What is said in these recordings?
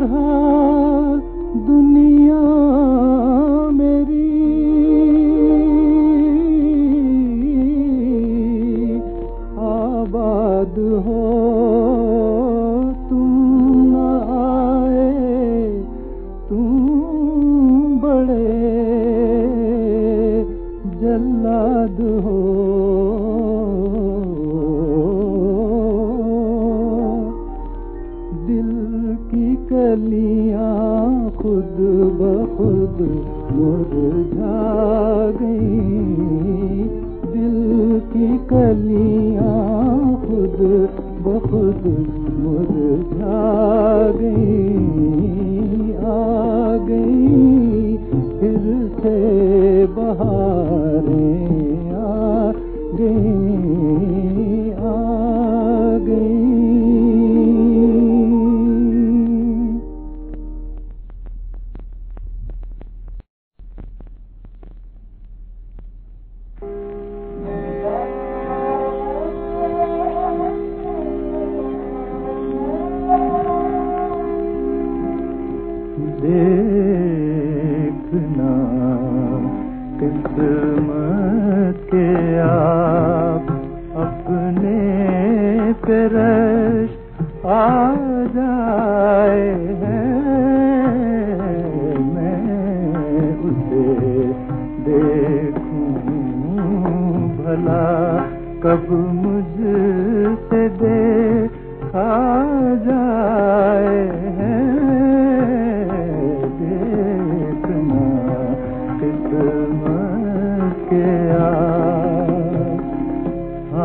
वो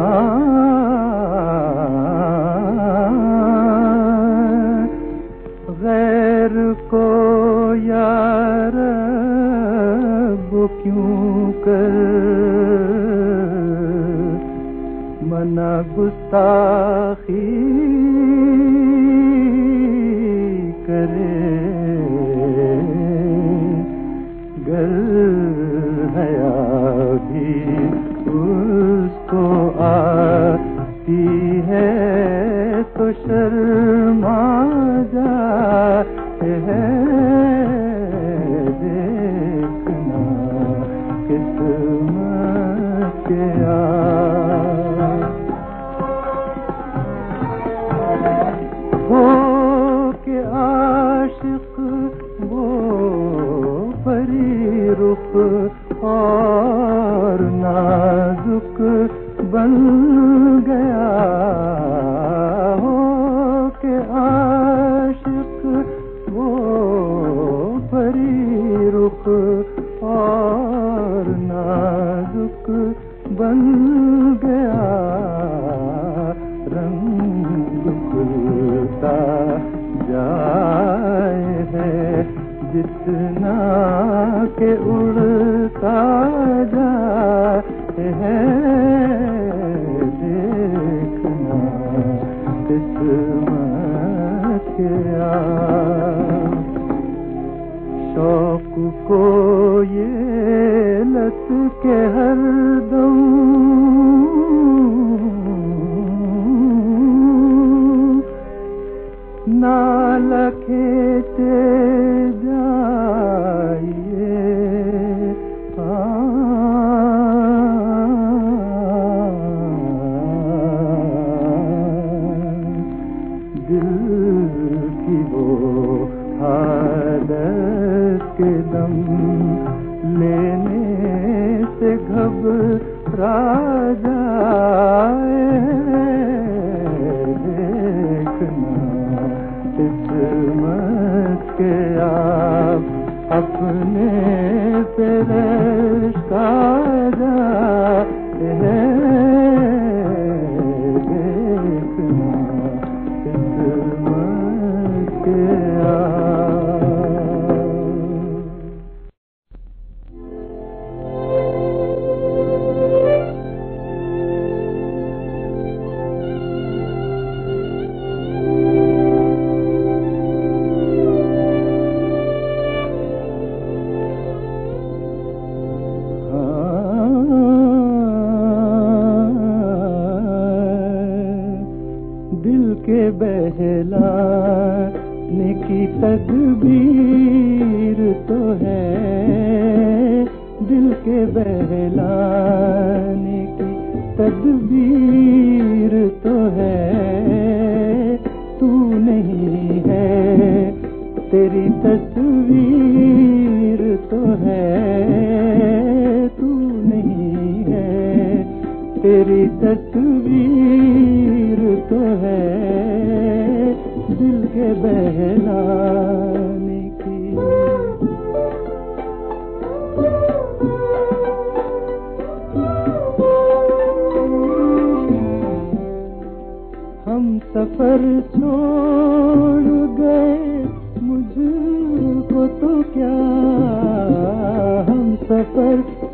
Ah. सफ़र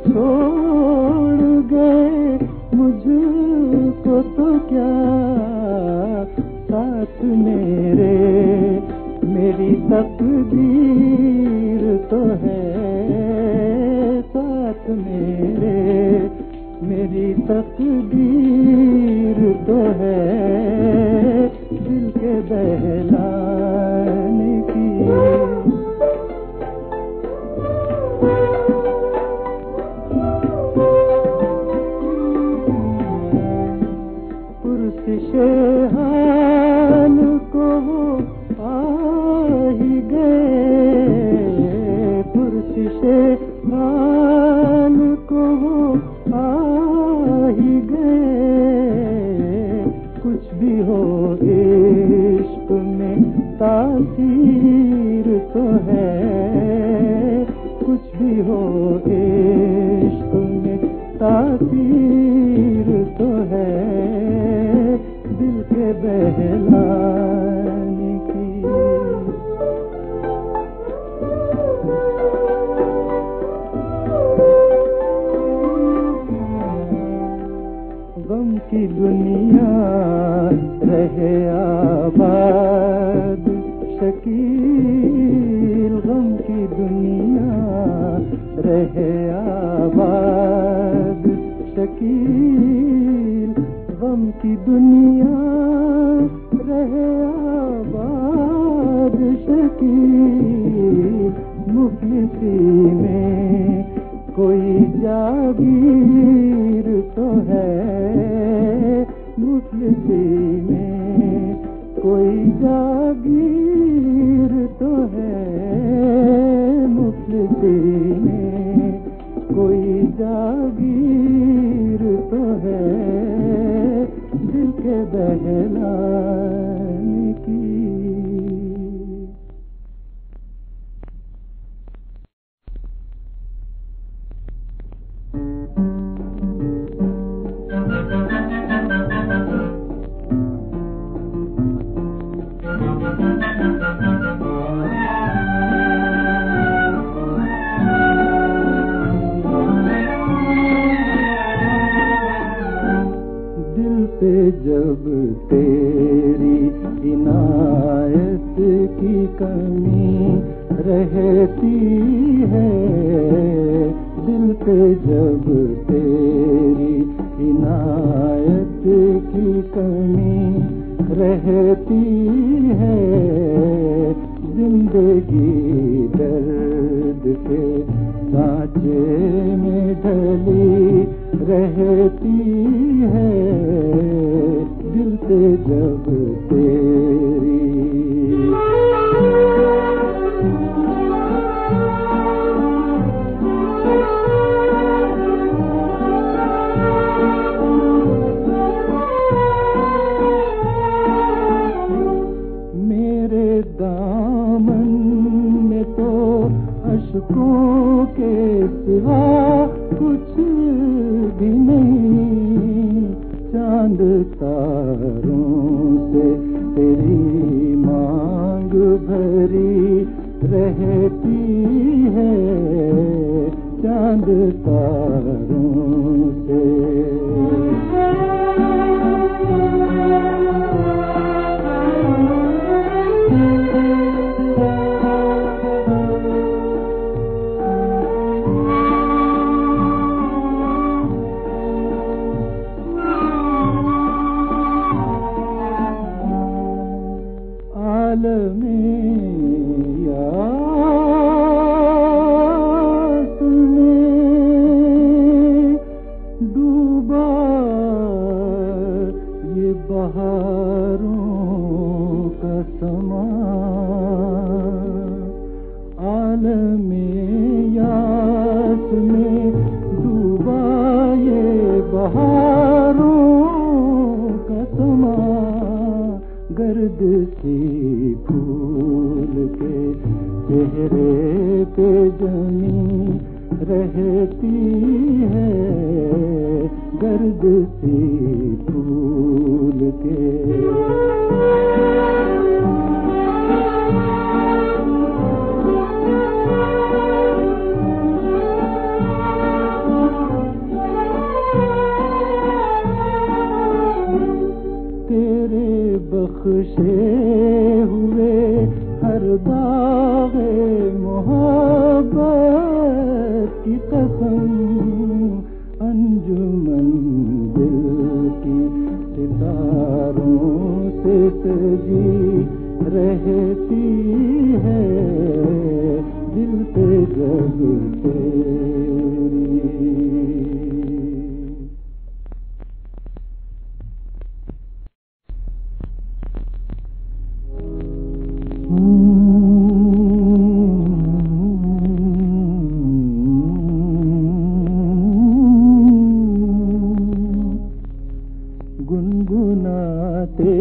గున్గునాతే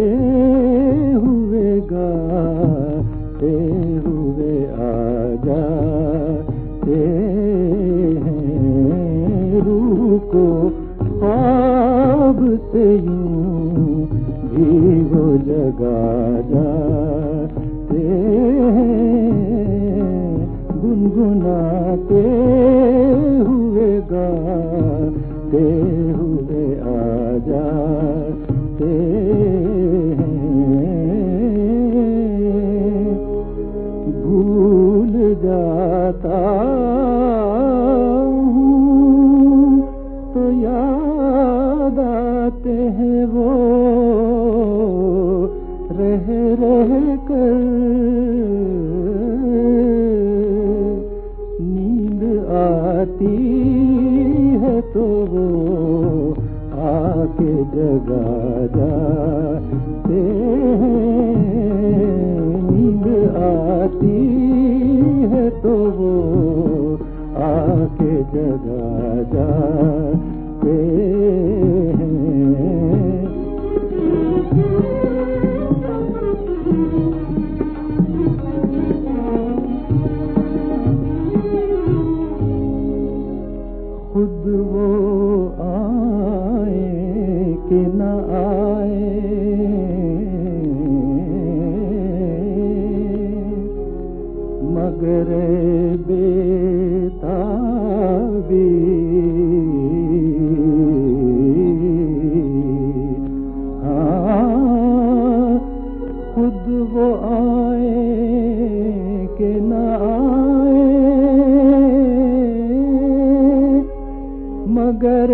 मगर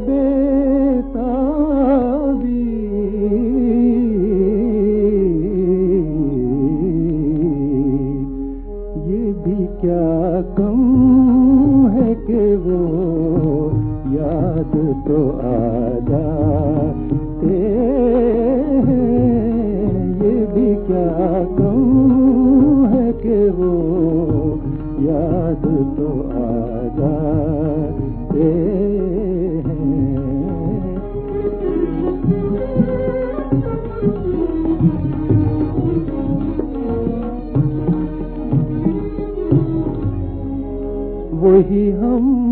बेताबी। ये भी क्या कम है कि वो याद तो आ जाते ये भी क्या कम है कि वो याद तो आ जा यही हम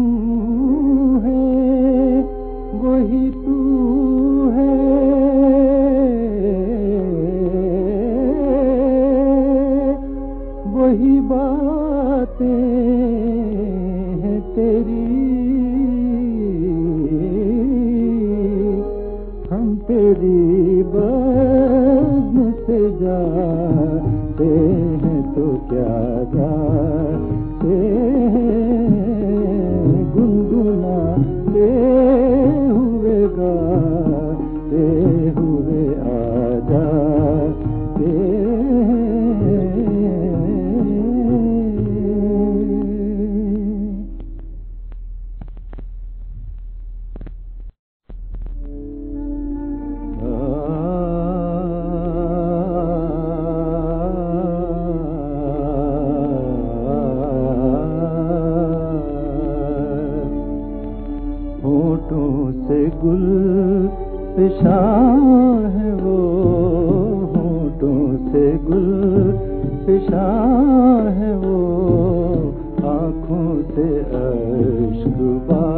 aşkı var.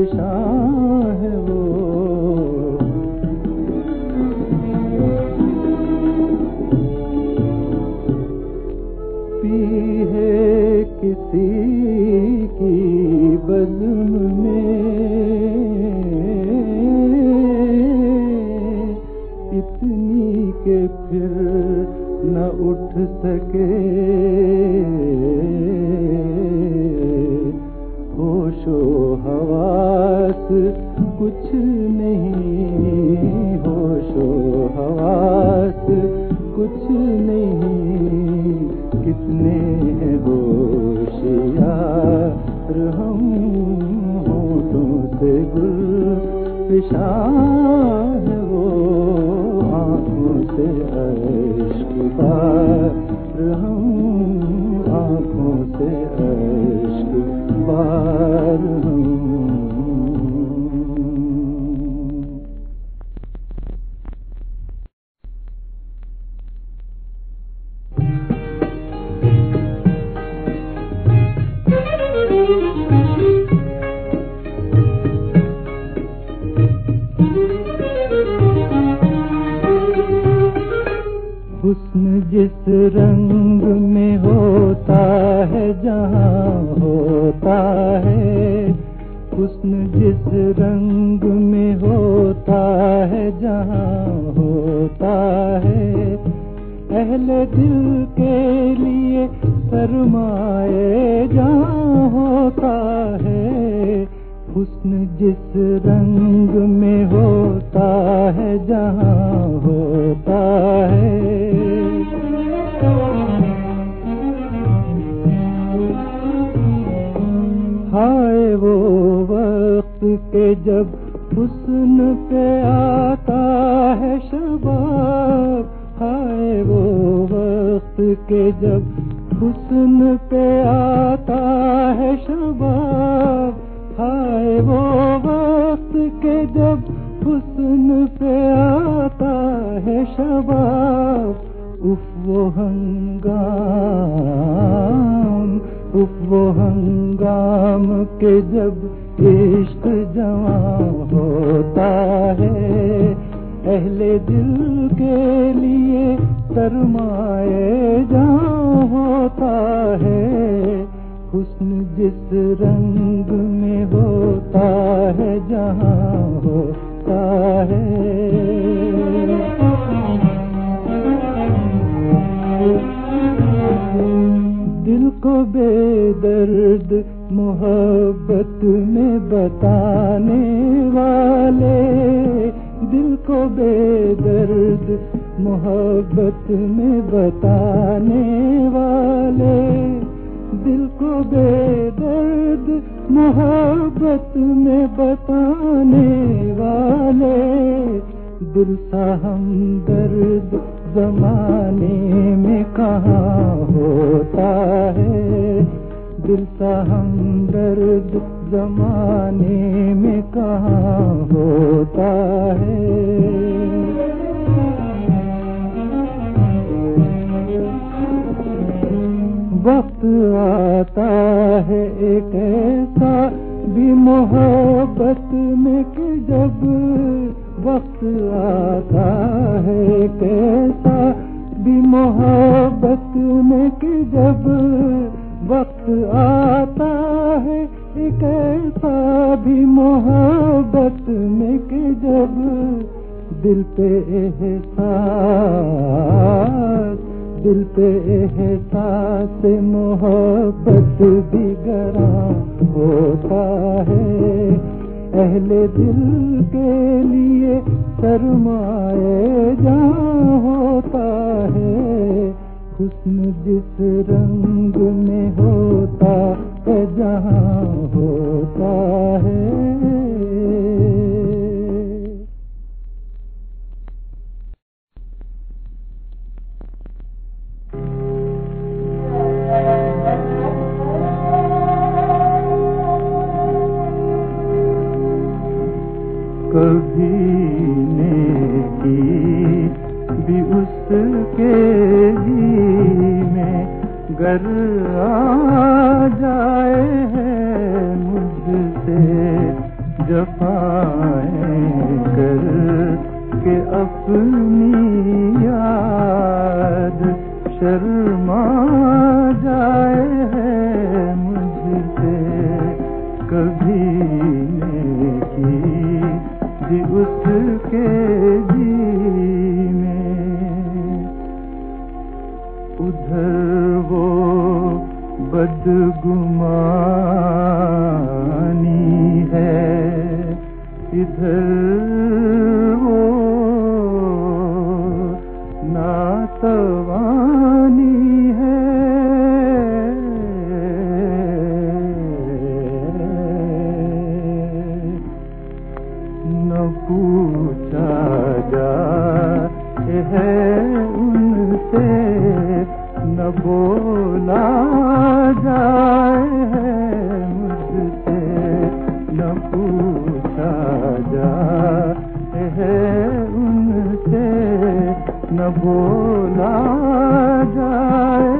दिशा जब हुस्न पे वक्त आता है कैसा भी मोहब्बत में कि जब वक्त आता है एक ऐसा भी मोहब्बत में कि जब दिल पे एहसास, दिल पे एहसास मोहब्बत भी गरा होता है। अहले दिल के लिए शर्माए जा होता है। हुस्न जिस रंग में होता है, जहाँ होता है। कभी ने की, भी उसके जी में गर आ जाए है, मुझसे जफाएँ कर के अपनी याद शर्मा जाए है, मुझसे कभी उसके जीने। उधर वो बदगुमानी है इधर पूछा जा, है उनसे न बोला जाए मुझसे न पूछा जा, है उनसे न बोला जाए।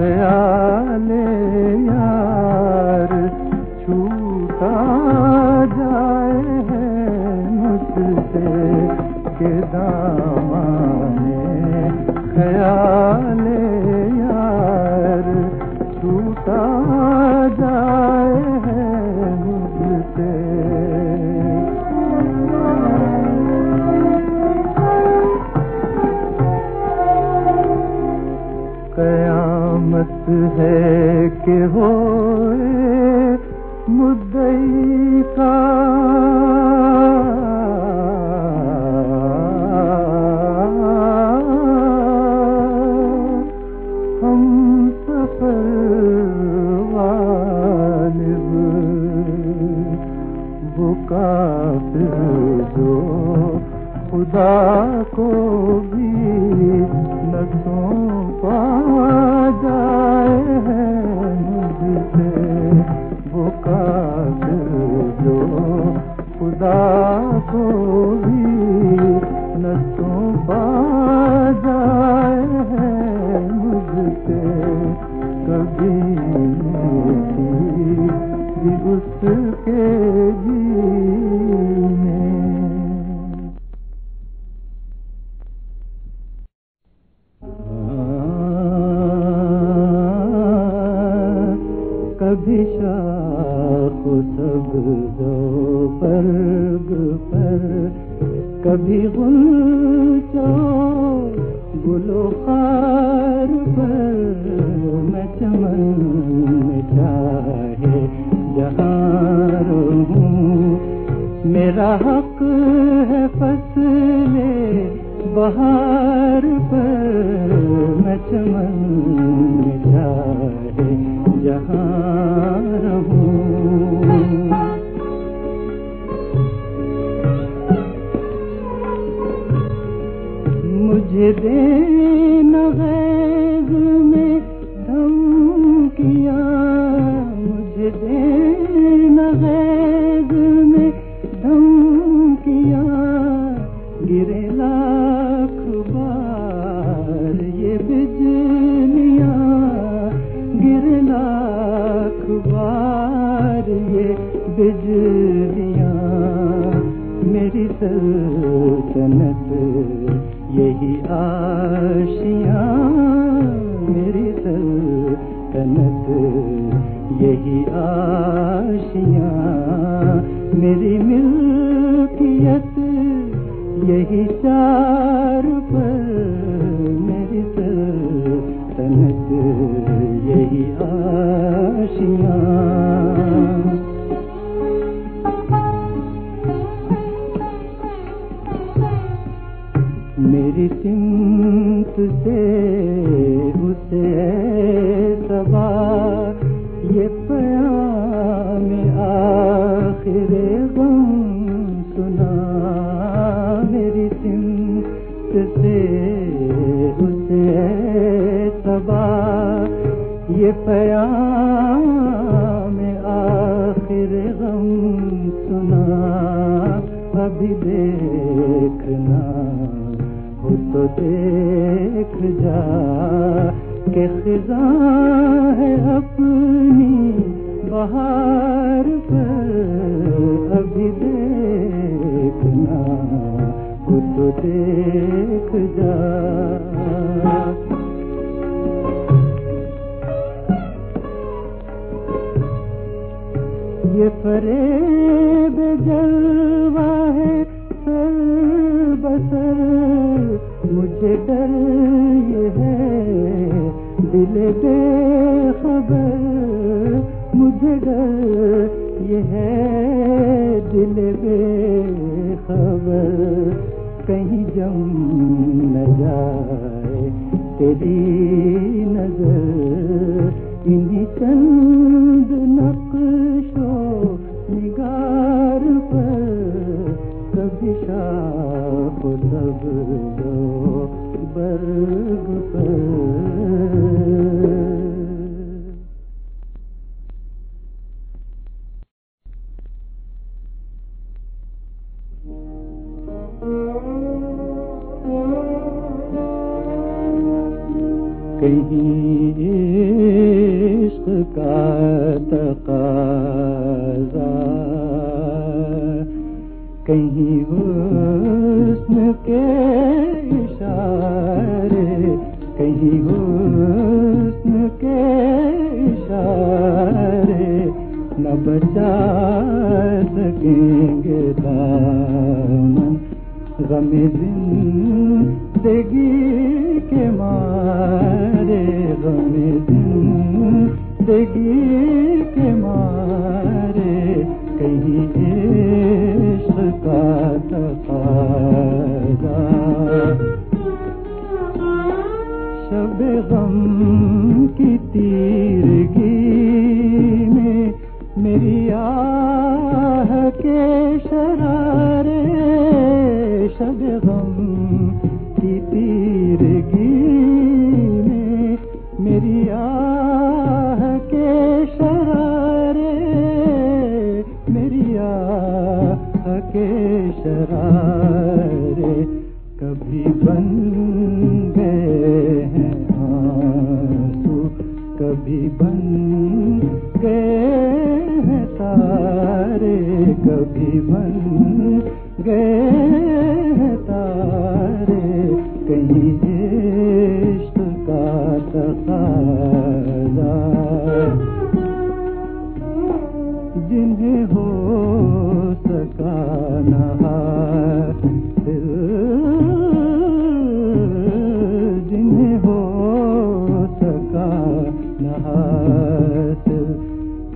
ख्याल यार है कि हो मुद्दई का हम सफ़र वालिब वो जो खुदा को भी न सौंपा। जाए है मुझसे वो जो खुदा को भी न सौंपा जाए है मुझसे कभी भी उसके यही आशियाँ मेरी मिल्कियत यही चार पर मेरी सल्तनत यही आशियाँ। मेरी सिमत से तो देख जा के खिजा है अपनी बहार पर। अभी देखना हो तो देख जा। ये फरेब जलवा डर ये है, दिल बेखबर मुझे डर ये है, दिल बेखबर कहीं जम न जाए तेरी नज़र, इन्हीं चंद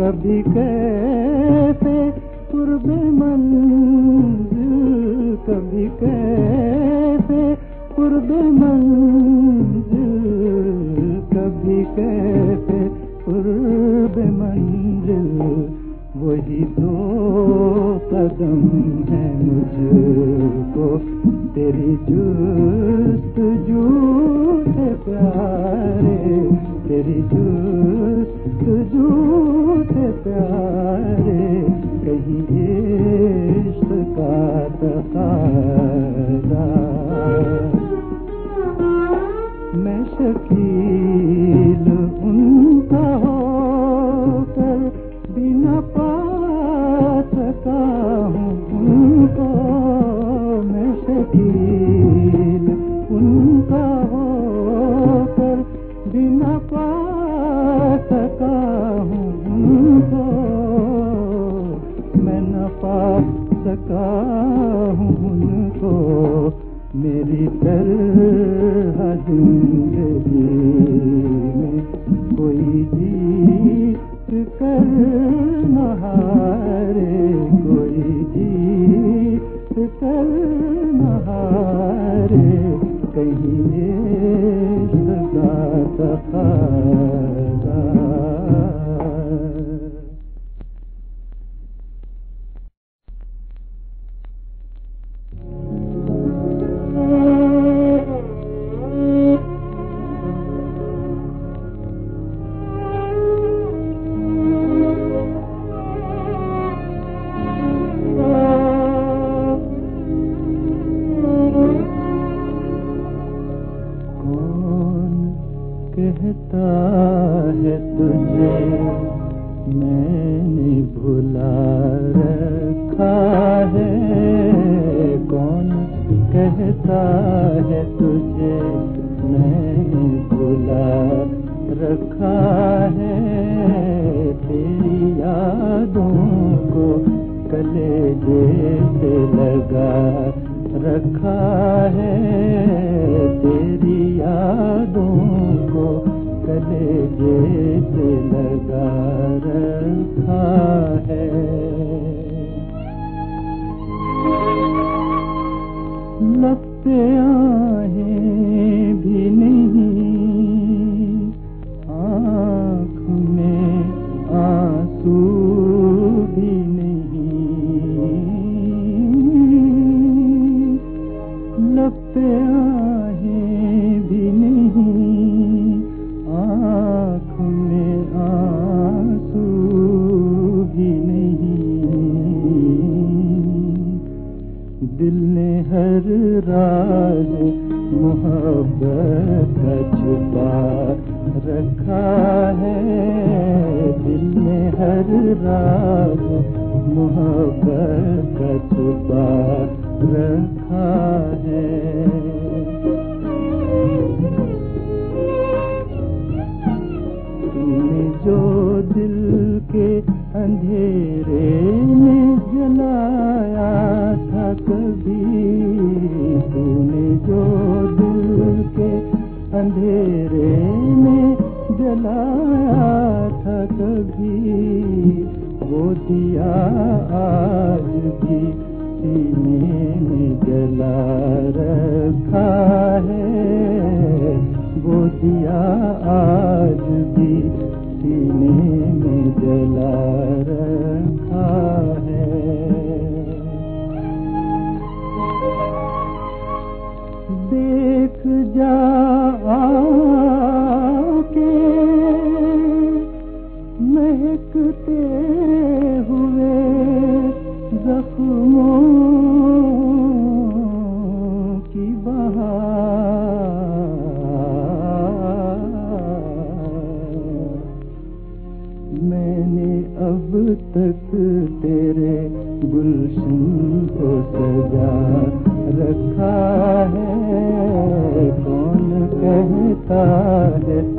कभी कह कहता है तुझे, मैंने भुला रखा है। कौन कहता है तुझे, मैंने भुला रखा है। तेरी यादों को कलेजे से लगा रखा है तेरी यादों को कले से लगा रखा है। लगते आ दिल ने हर राज मोहब्बत छुपा रखा है। दिल ने हर राज मोहब्बत छुपा रखा है। जो दिल के अंधेरे में जला कभी तूने जो दिल के अंधेरे में जलाया था कभी, वो दिया आज भी सीने में जला रखा है। वो दिया आज भी सीने में जला रखा है जवा के महकते हुए जख्मों की बहार। मैंने अब तक तेरे गुलशन को सजा रखा है। कहता है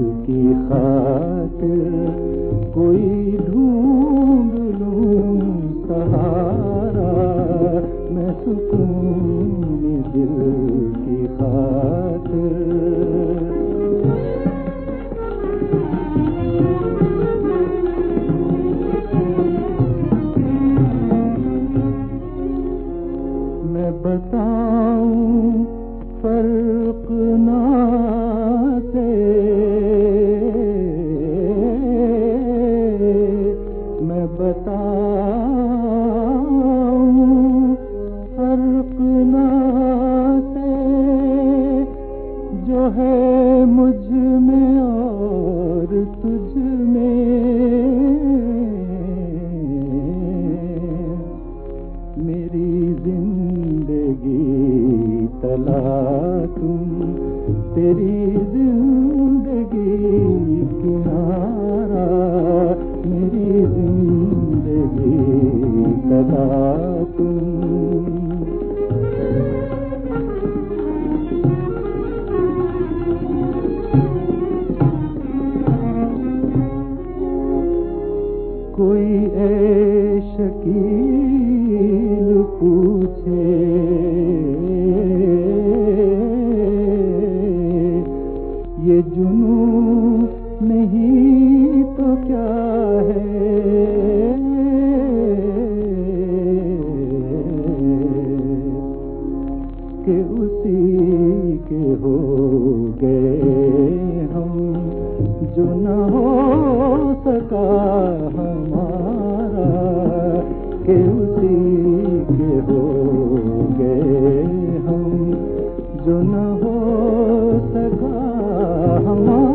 की खात कोई ढूंढ लूँ सहारा मैं सुकून सका हमारा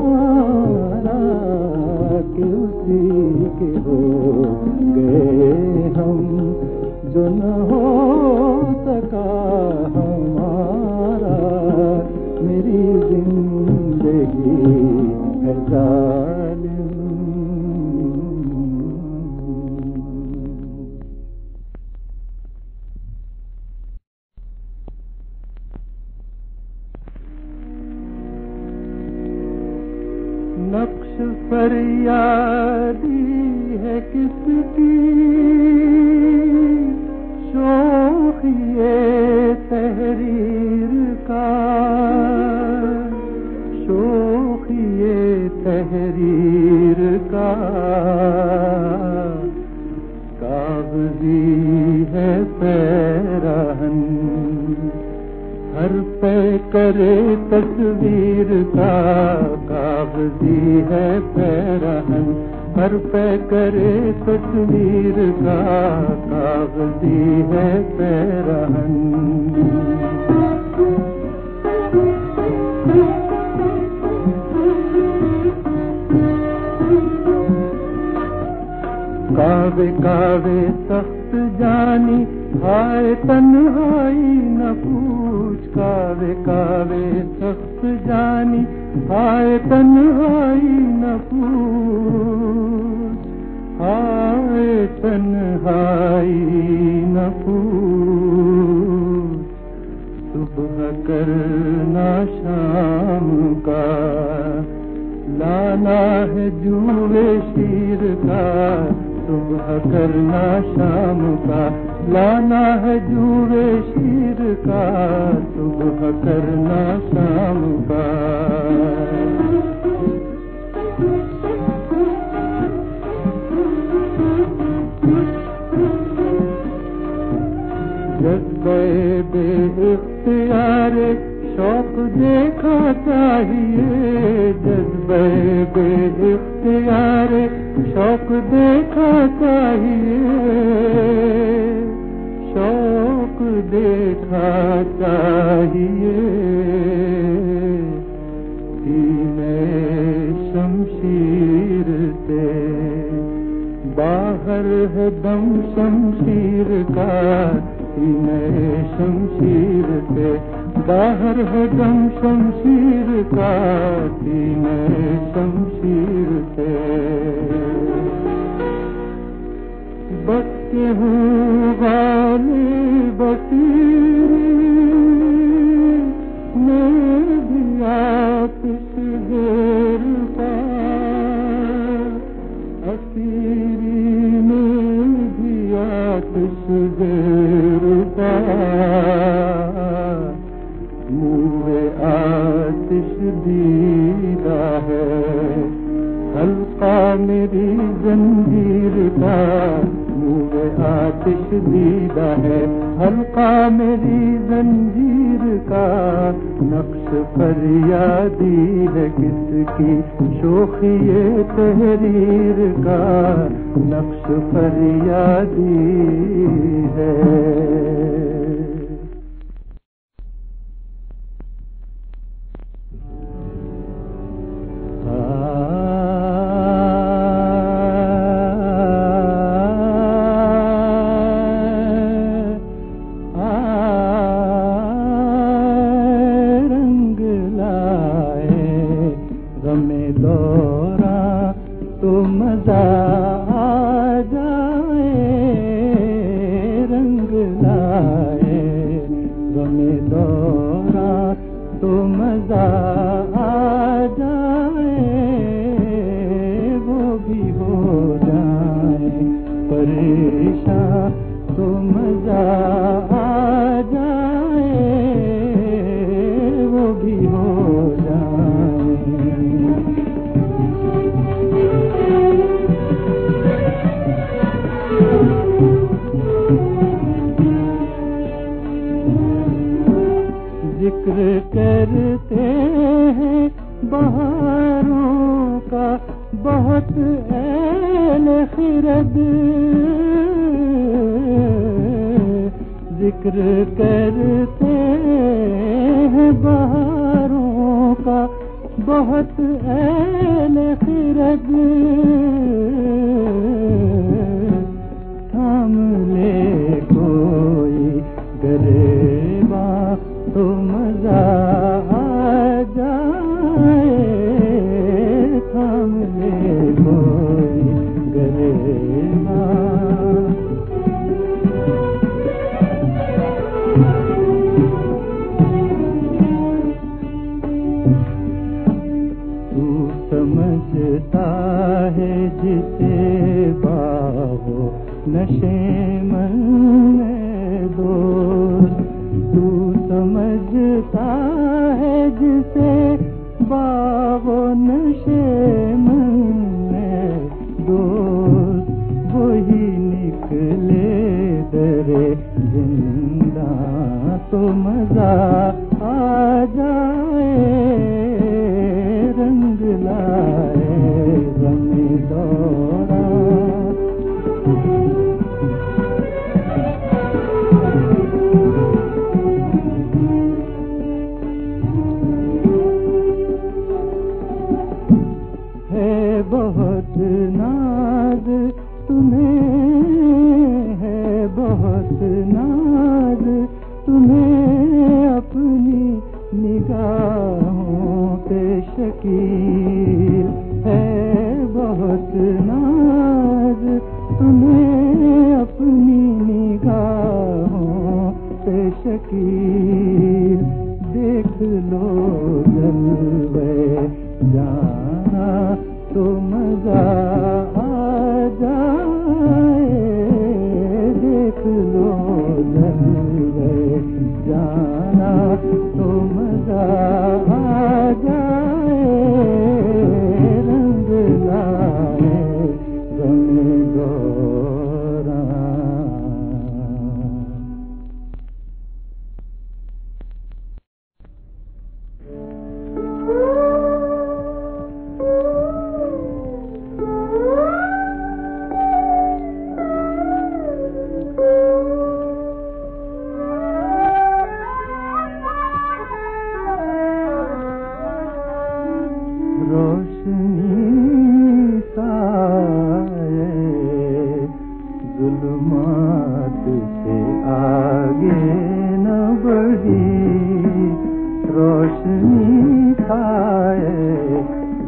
का सुबह करना दोस्त वही निकले दरे ज़िंदा तो मज़ा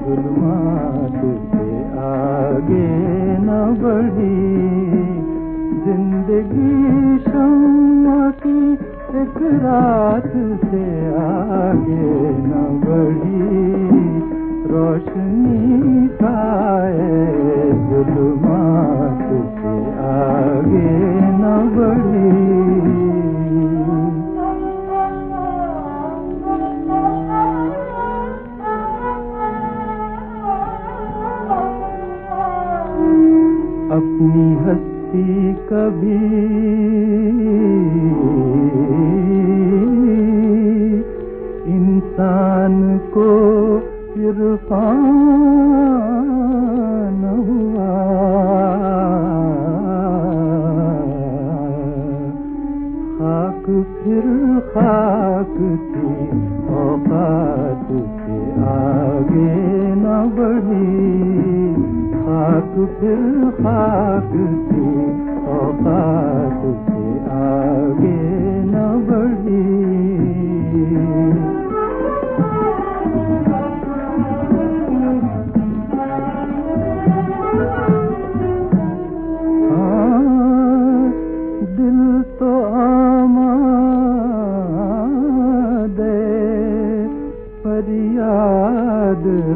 जुलमात से आगे न बढ़ी। ज़िंदगी शम्मा की एक रात से आगे न बढ़ी। रोशनी खाए जुलमात से आगे न बढ़ी। हस्ती कभी इंसान को इरफान हुआ। खाक फिर खाक फिर खाक से औकात से आगे न बढ़ी। हाँ, दिल तो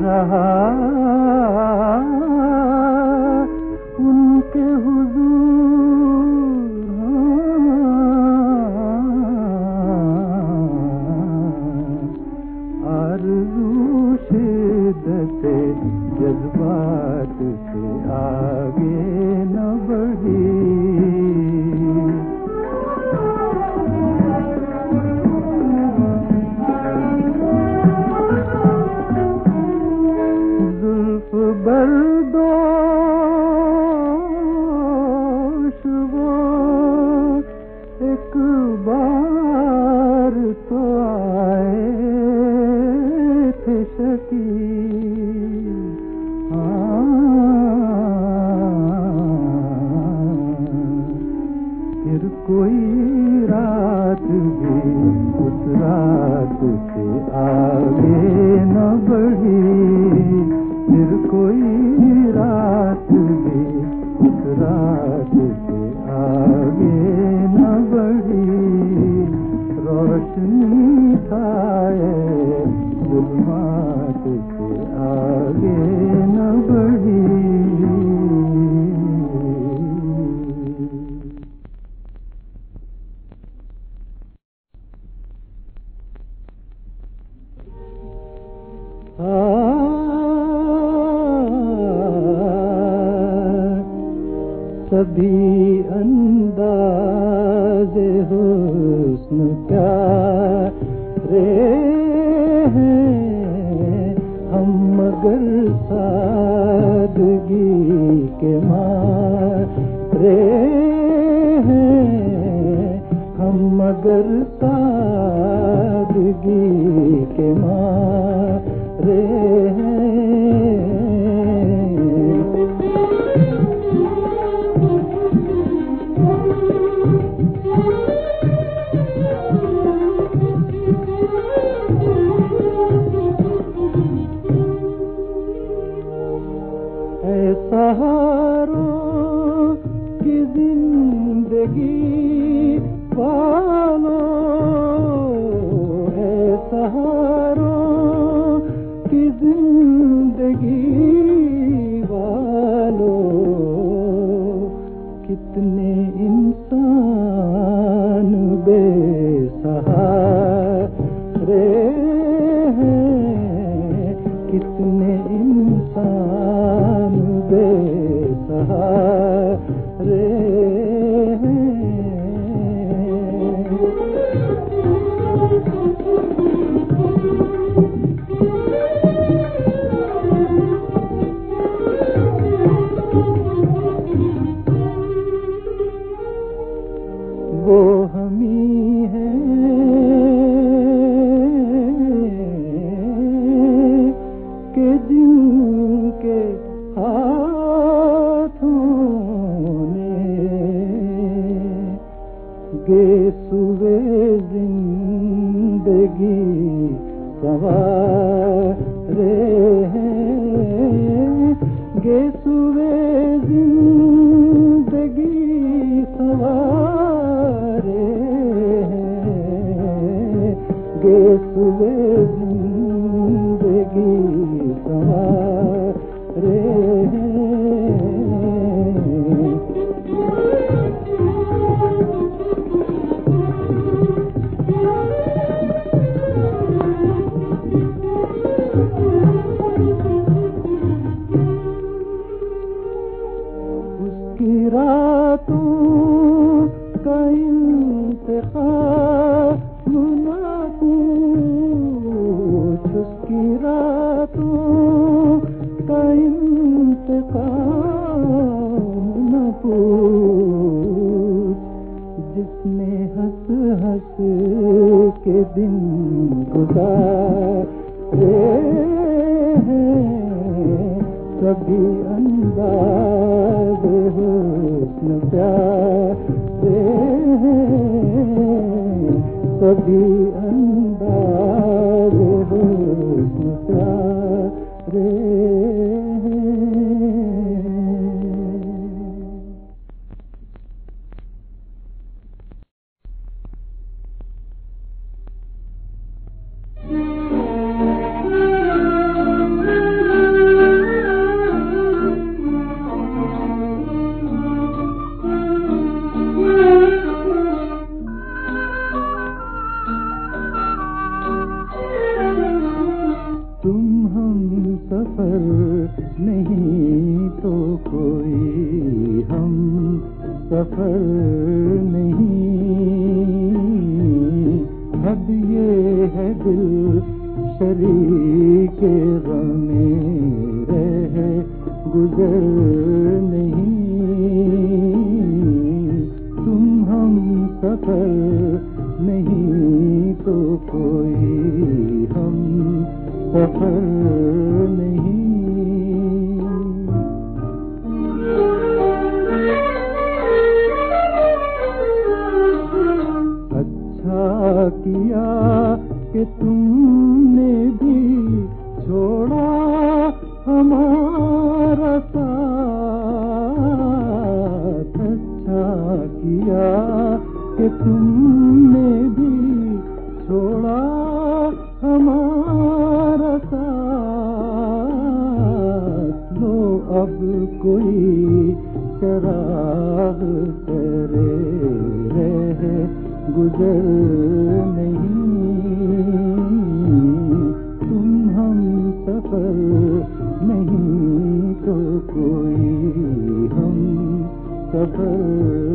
रहा हो कोई शराब करे रह गुजर नहीं। तुम हम सफल नहीं तो कोई हम सफल